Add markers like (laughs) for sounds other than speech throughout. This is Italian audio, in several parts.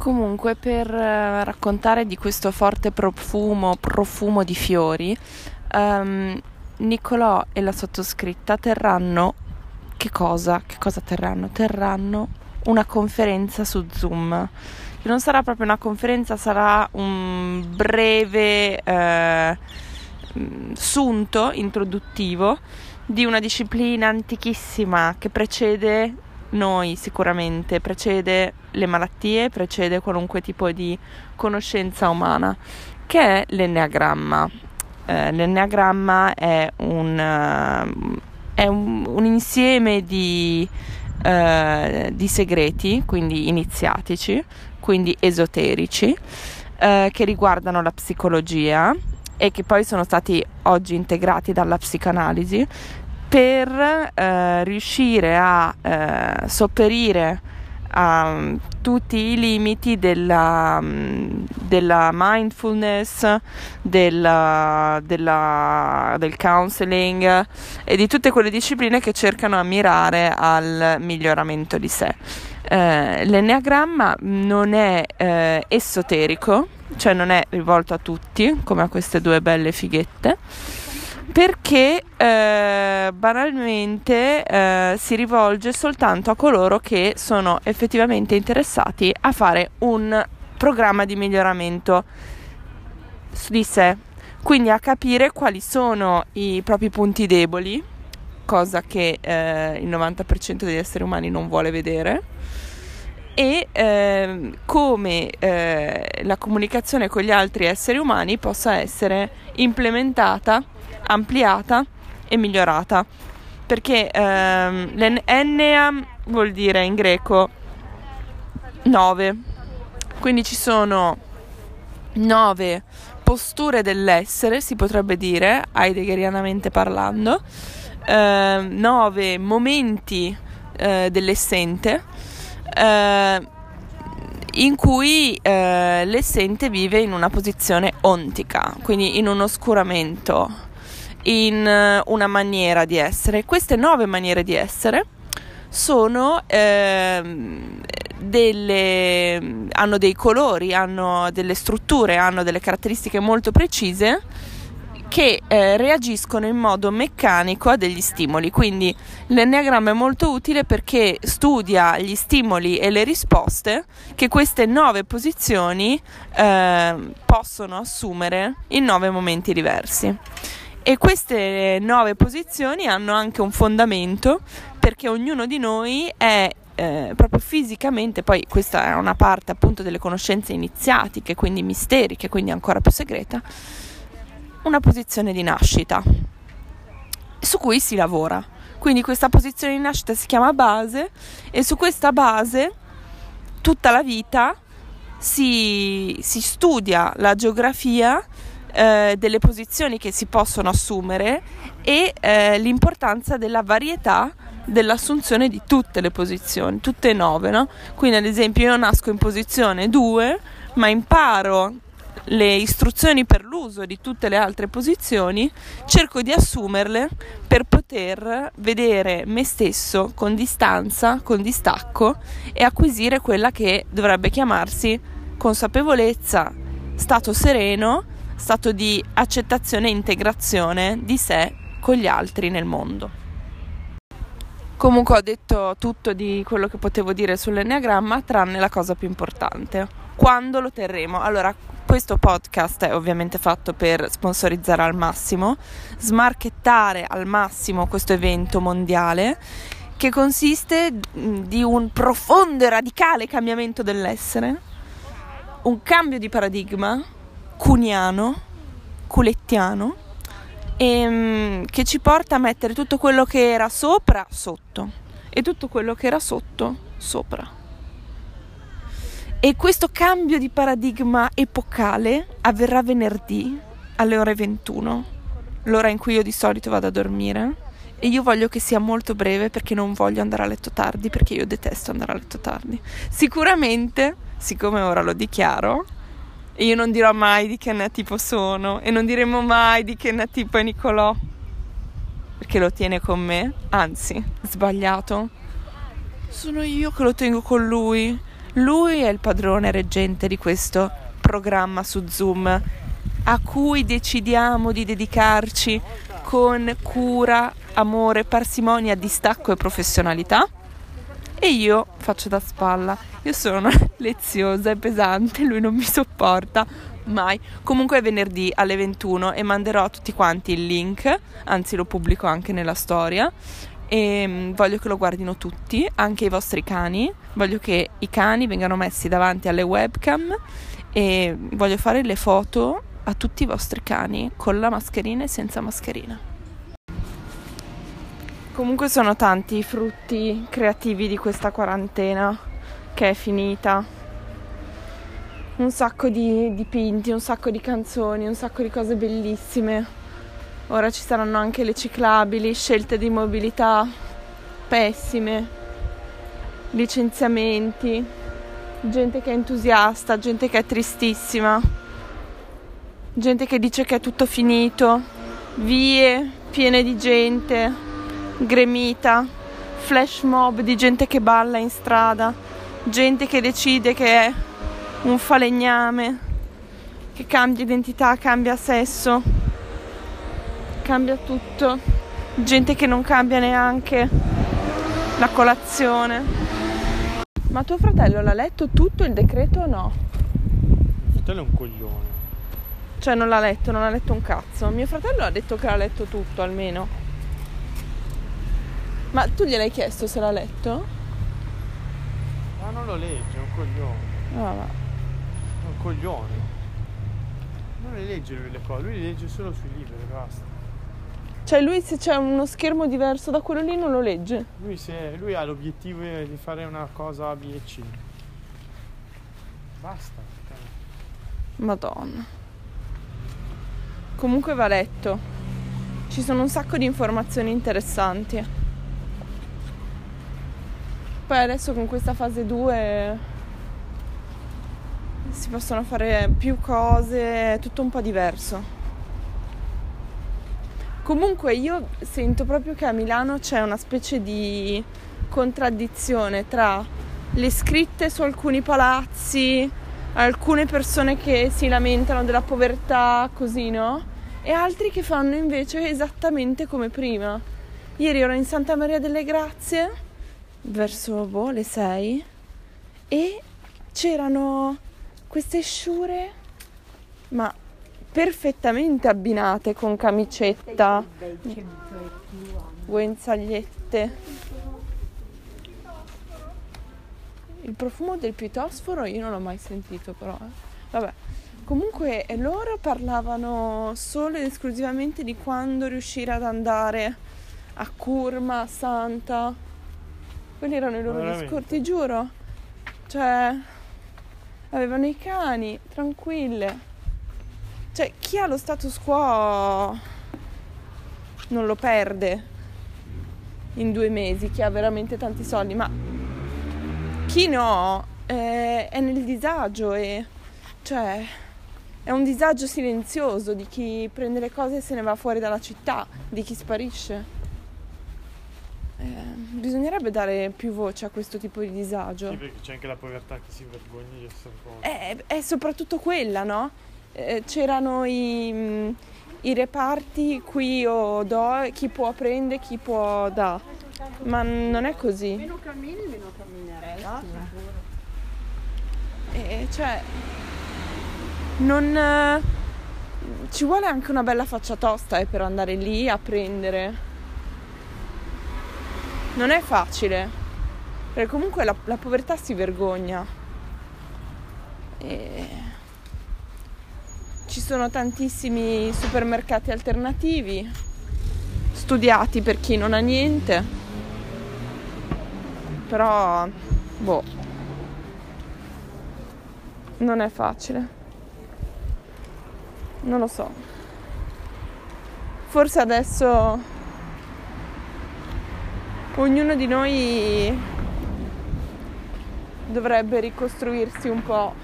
Comunque, per eh, raccontare di questo forte profumo, profumo di fiori, um, Nicolò e la sottoscritta terranno che cosa? Che cosa terranno? Terranno una conferenza su Zoom. Che non sarà proprio una conferenza, sarà un breve eh, sunto introduttivo di una disciplina antichissima che precede noi sicuramente, precede le malattie, precede qualunque tipo di conoscenza umana, che è l'enneagramma. Eh, l'enneagramma è un, uh, è un, un insieme di, uh, di, segreti, quindi iniziatici, quindi esoterici, uh, che riguardano la psicologia e che poi sono stati oggi integrati dalla psicanalisi per eh, riuscire a eh, sopperire a um, tutti i limiti della, um, della mindfulness, della, della, del counseling e di tutte quelle discipline che cercano a mirare al miglioramento di sé. Eh, l'enneagramma non è eh, esoterico, cioè non è rivolto a tutti come a queste due belle fighette perché eh, banalmente eh, si rivolge soltanto a coloro che sono effettivamente interessati a fare un programma di miglioramento di sé, quindi a capire quali sono i propri punti deboli, cosa che eh, il 90% degli esseri umani non vuole vedere e eh, come eh, la comunicazione con gli altri esseri umani possa essere implementata ampliata e migliorata. Perché ehm, l'ennea vuol dire in greco 9 quindi ci sono 9 posture dell'essere si potrebbe dire heideggerianamente parlando 9 eh, momenti eh, dell'essente eh, in cui eh, l'essente vive in una posizione ontica, quindi in un oscuramento in eh, una maniera di essere. Queste nove maniere di essere sono eh, delle, hanno dei colori, hanno delle strutture, hanno delle caratteristiche molto precise che eh, reagiscono in modo meccanico a degli stimoli. Quindi l'enneagramma è molto utile perché studia gli stimoli e le risposte che queste nove posizioni eh, possono assumere in nove momenti diversi. E queste nuove posizioni hanno anche un fondamento perché ognuno di noi è eh, proprio fisicamente, poi questa è una parte appunto delle conoscenze iniziatiche, quindi misteriche, quindi ancora più segreta, una posizione di nascita su cui si lavora. Quindi questa posizione di nascita si chiama base e su questa base tutta la vita si, si studia la geografia eh, delle posizioni che si possono assumere e eh, l'importanza della varietà dell'assunzione di tutte le posizioni, tutte e nove, no? Quindi ad esempio io nasco in posizione 2, ma imparo le istruzioni per l'uso di tutte le altre posizioni, cerco di assumerle per poter vedere me stesso con distanza, con distacco e acquisire quella che dovrebbe chiamarsi consapevolezza, stato sereno stato di accettazione e integrazione di sé con gli altri nel mondo. Comunque ho detto tutto di quello che potevo dire sull'enneagramma, tranne la cosa più importante. Quando lo terremo? Allora, questo podcast è ovviamente fatto per sponsorizzare al massimo, smarchettare al massimo questo evento mondiale che consiste di un profondo e radicale cambiamento dell'essere, un cambio di paradigma cuniano, culettiano, e, ehm, che ci porta a mettere tutto quello che era sopra sotto e tutto quello che era sotto sopra. E questo cambio di paradigma epocale avverrà venerdì alle ore 21, l'ora in cui io di solito vado a dormire. E io voglio che sia molto breve perché non voglio andare a letto tardi, perché io detesto andare a letto tardi. Sicuramente, siccome ora lo dichiaro, e io non dirò mai di che tipo sono e non diremo mai di che tipo è Nicolò. Perché lo tiene con me. Anzi, sbagliato. Sono io che lo tengo con lui. Lui è il padrone reggente di questo programma su Zoom a cui decidiamo di dedicarci con cura, amore, parsimonia, distacco e professionalità. E io faccio da spalla. Io sono (laughs) leziosa e pesante, lui non mi sopporta mai. Comunque è venerdì alle 21 e manderò a tutti quanti il link, anzi lo pubblico anche nella storia. E mm, voglio che lo guardino tutti, anche i vostri cani. Voglio che i cani vengano messi davanti alle webcam e voglio fare le foto a tutti i vostri cani con la mascherina e senza mascherina. Comunque sono tanti i frutti creativi di questa quarantena che è finita. Un sacco di dipinti, un sacco di canzoni, un sacco di cose bellissime. Ora ci saranno anche le ciclabili, scelte di mobilità pessime, licenziamenti, gente che è entusiasta, gente che è tristissima gente che dice che è tutto finito, vie piene di gente, gremita, flash mob di gente che balla in strada, gente che decide che è un falegname, che cambia identità, cambia sesso, cambia tutto, gente che non cambia neanche la colazione. Ma tuo fratello l'ha letto tutto il decreto o no? Mio fratello è un coglione. Cioè non l'ha letto, non ha letto un cazzo. Mio fratello ha detto che l'ha letto tutto almeno. Ma tu gliel'hai chiesto se l'ha letto? Ma non lo legge, è un coglione. Ah, ma... È un coglione. Non le legge lui le cose, lui le legge solo sui libri basta. Cioè lui se c'è uno schermo diverso da quello lì non lo legge? Lui, se, lui ha l'obiettivo di fare una cosa A, B e C. Basta. Madonna. Comunque va letto. Ci sono un sacco di informazioni interessanti. Poi adesso con questa fase 2 si possono fare più cose, è tutto un po' diverso. Comunque io sento proprio che a Milano c'è una specie di contraddizione tra le scritte su alcuni palazzi, alcune persone che si lamentano della povertà, così, no? E altri che fanno invece esattamente come prima. Ieri ero in Santa Maria delle Grazie, verso boh, le 6, e c'erano queste sciure, ma perfettamente abbinate con camicetta, guenzagliette. Il profumo del pitosforo io non l'ho mai sentito però. Eh. Vabbè. Comunque loro parlavano solo ed esclusivamente di quando riuscire ad andare a Curma, a Santa. Quelli erano i loro discorsi, giuro. Cioè, avevano i cani, tranquille. Cioè, chi ha lo status quo non lo perde in due mesi, chi ha veramente tanti soldi, ma chi no eh, è nel disagio e cioè è un disagio silenzioso di chi prende le cose e se ne va fuori dalla città, di chi sparisce. Eh, bisognerebbe dare più voce a questo tipo di disagio. Sì, perché c'è anche la povertà che si vergogna di essere povero. È, è soprattutto quella, no? Eh, c'erano i, mh, i reparti qui o do, chi può prende, chi può dà. Ma non è così. Meno cammini, meno cammineresti. E cioè, non eh, ci vuole anche una bella faccia tosta eh, per andare lì a prendere. Non è facile, perché comunque la, la povertà si vergogna. E ci sono tantissimi supermercati alternativi, studiati per chi non ha niente, però, boh, non è facile. Non lo so. Forse adesso ognuno di noi dovrebbe ricostruirsi un po',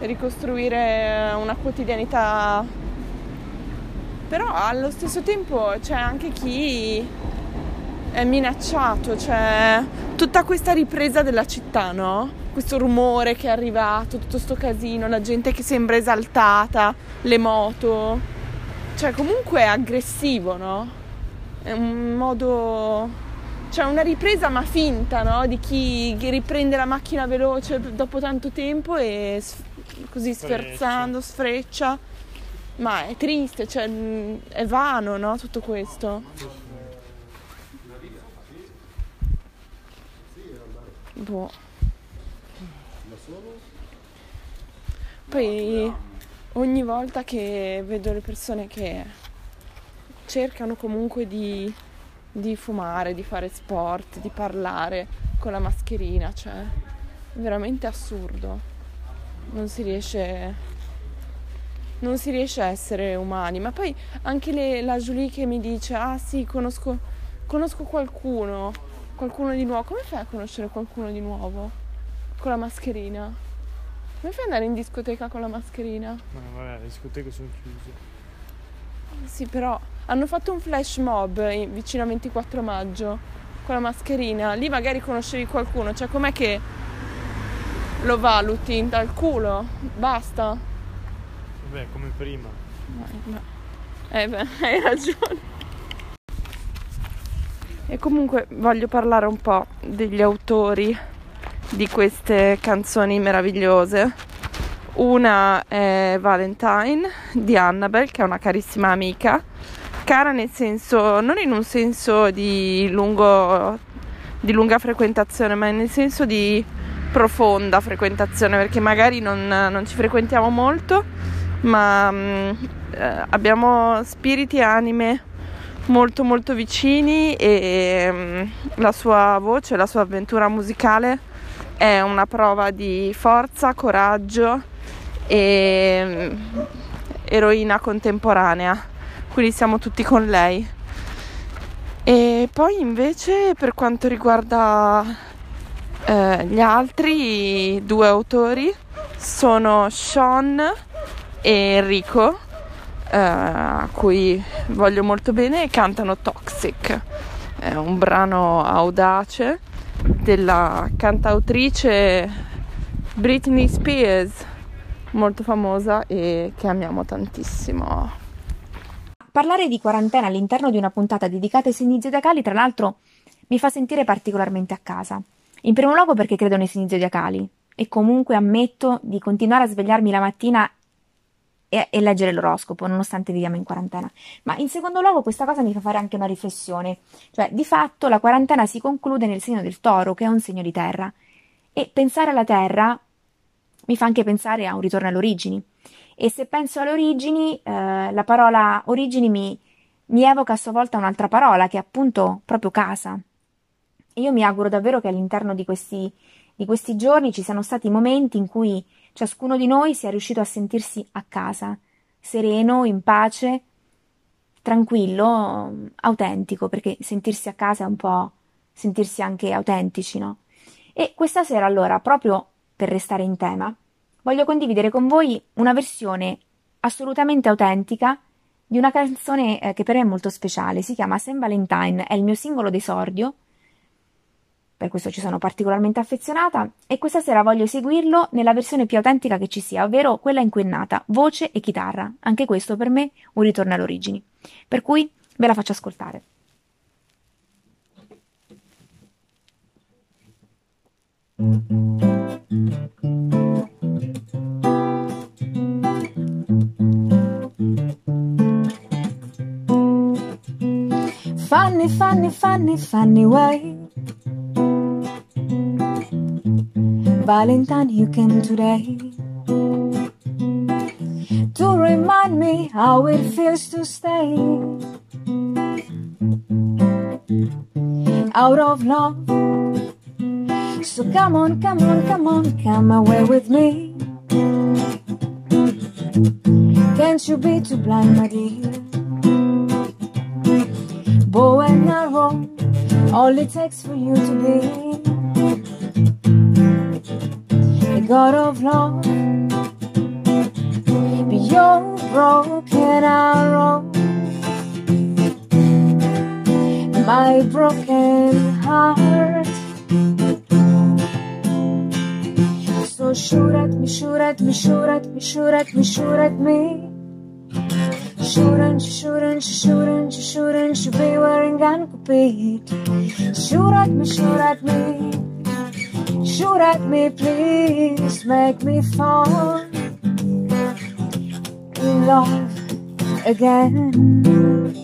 ricostruire una quotidianità. Però allo stesso tempo c'è anche chi è minacciato, cioè tutta questa ripresa della città, no? Questo rumore che è arrivato, tutto sto casino, la gente che sembra esaltata, le moto. Cioè, comunque è aggressivo, no? È un modo c'è una ripresa ma finta, no? Di chi riprende la macchina veloce dopo tanto tempo e s- così sferzando, sfreccia. Ma è triste, cioè è vano, no? Tutto questo. Boh. Poi ogni volta che vedo le persone che cercano comunque di di fumare, di fare sport, di parlare con la mascherina, cioè è veramente assurdo. Non si riesce non si riesce a essere umani, ma poi anche le, la Julie che mi dice "Ah sì, conosco conosco qualcuno, qualcuno di nuovo". Come fai a conoscere qualcuno di nuovo con la mascherina? Come fai ad andare in discoteca con la mascherina? Ma vabbè, le discoteche sono chiuse. Sì, però hanno fatto un flash mob vicino a 24 maggio con la mascherina. Lì magari conoscevi qualcuno, cioè com'è che lo valuti dal culo? Basta. Vabbè, come prima. Eh beh, (laughs) hai ragione. E comunque voglio parlare un po' degli autori di queste canzoni meravigliose una è Valentine di Annabelle, che è una carissima amica, cara nel senso, non in un senso di, lungo, di lunga frequentazione, ma nel senso di profonda frequentazione, perché magari non, non ci frequentiamo molto, ma mm, eh, abbiamo spiriti e anime molto molto vicini e mm, la sua voce, la sua avventura musicale è una prova di forza, coraggio e mm, eroina contemporanea, quindi siamo tutti con lei. E poi invece per quanto riguarda eh, gli altri due autori sono Sean e Enrico, eh, a cui voglio molto bene, e cantano Toxic, è un brano audace della cantautrice Britney Spears molto famosa e che amiamo tantissimo. Parlare di quarantena all'interno di una puntata dedicata ai segni zodiacali, tra l'altro, mi fa sentire particolarmente a casa. In primo luogo perché credo nei segni zodiacali e comunque ammetto di continuare a svegliarmi la mattina e, e, leggere l'oroscopo, nonostante viviamo in quarantena. Ma in secondo luogo questa cosa mi fa fare anche una riflessione, cioè di fatto la quarantena si conclude nel segno del toro, che è un segno di terra, e pensare alla terra mi fa anche pensare a un ritorno alle origini. E se penso alle origini, eh, la parola origini mi, mi evoca a sua volta un'altra parola, che è appunto proprio casa. E io mi auguro davvero che all'interno di questi, di questi giorni ci siano stati momenti in cui ciascuno di noi sia riuscito a sentirsi a casa, sereno, in pace, tranquillo, autentico, perché sentirsi a casa è un po' sentirsi anche autentici, no? E questa sera allora, proprio per restare in tema, voglio condividere con voi una versione assolutamente autentica di una canzone eh, che per me è molto speciale, si chiama Saint Valentine, è il mio singolo d'esordio, per questo ci sono particolarmente affezionata e questa sera voglio eseguirlo nella versione più autentica che ci sia, ovvero quella inquennata, voce e chitarra, anche questo per me un ritorno alle origini. Per cui ve la faccio ascoltare. Funny, funny, funny, funny way. Valentine, you came today to remind me how it feels to stay out of love. So come on, come on, come on, come away with me. Can't you be too blind, my dear? Bow and arrow, all it takes for you to be the god of love. Be your broken arrow, my broken heart. At me, shoot at me, shoot at me, shoot at me, shoot at me. Shouldn't you, shouldn't you, shouldn't shouldn't you be wearing gun compete? Shoot at me, shoot at me. Shoot at me, please. Make me fall in love again.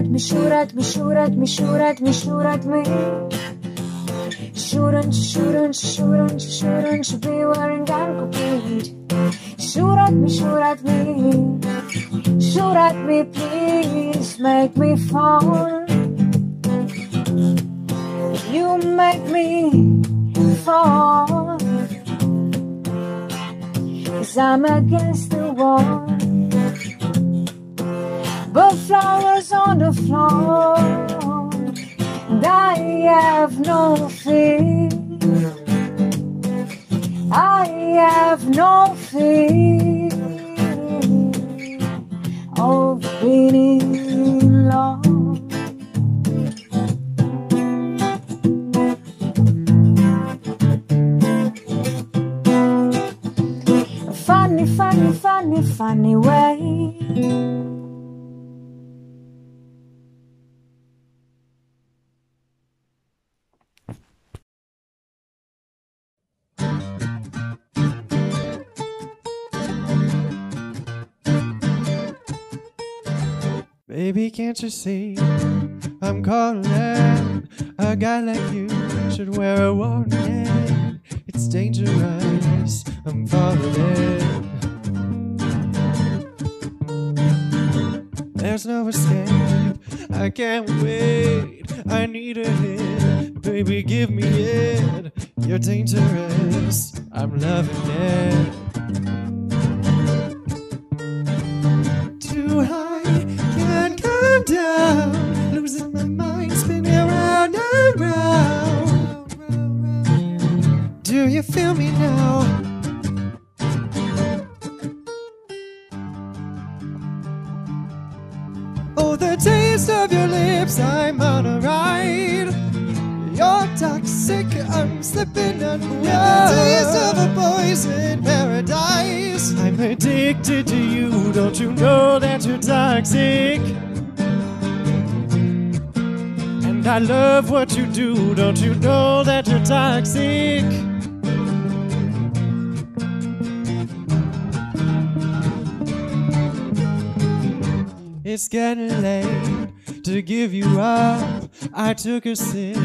شورت مشورت مشورت مشورت مشورت مي شورنج شورنج شورنج شورنج بي وارن جانكو بيد شورت مشورت مي شورت مي please make me fall You make me fall Cause I'm against the wall but flowers on the floor. And I have no fear. I have no fear Baby, can't you see? I'm calling. A guy like you should wear a warning. It's dangerous. I'm falling. There's no escape. I can't wait. I need a hit. Baby, give me it. You're dangerous. I'm loving it. You feel me now? Oh, the taste of your lips, I'm on a ride. You're toxic, I'm slipping under. The taste of a poison paradise. I'm addicted to you, don't you know that you're toxic? And I love what you do, don't you know that you're toxic? It's getting late to give you up. I took a sip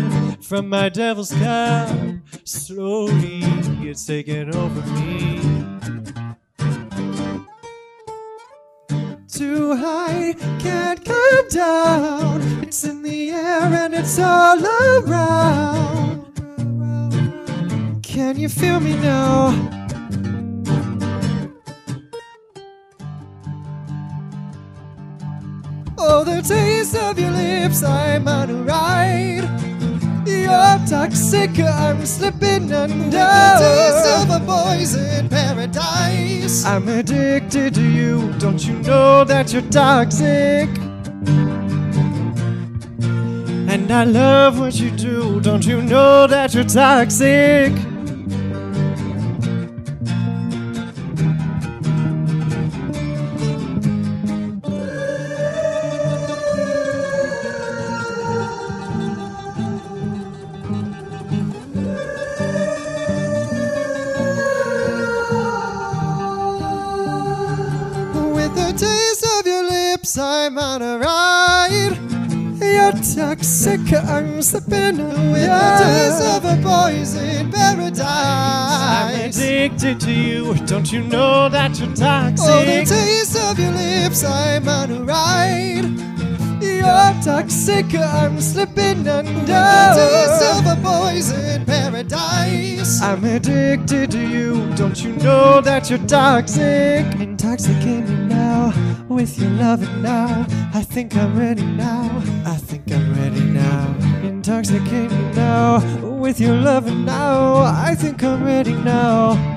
from my devil's cup. Slowly, it's taking over me. Too high, can't come down. It's in the air and it's all around. Can you feel me now? Oh, the taste of your lips, I'm on a ride. You're toxic, I'm slipping under. The taste of a poison paradise. I'm addicted to you, don't you know that you're toxic? And I love what you do, don't you know that you're toxic? You're toxic, I'm slipping away. The of a poison paradise. I'm addicted to you. Don't you know that you're toxic? Oh, the taste of your lips, I'm on a ride. You're toxic, I'm slipping under. The taste of a poison paradise. I'm addicted to you. Don't you know that you're toxic? Intoxicate me now with your loving now. I think I'm ready now. I think I'm ready now. Intoxicate me now with your loving now. I think I'm ready now.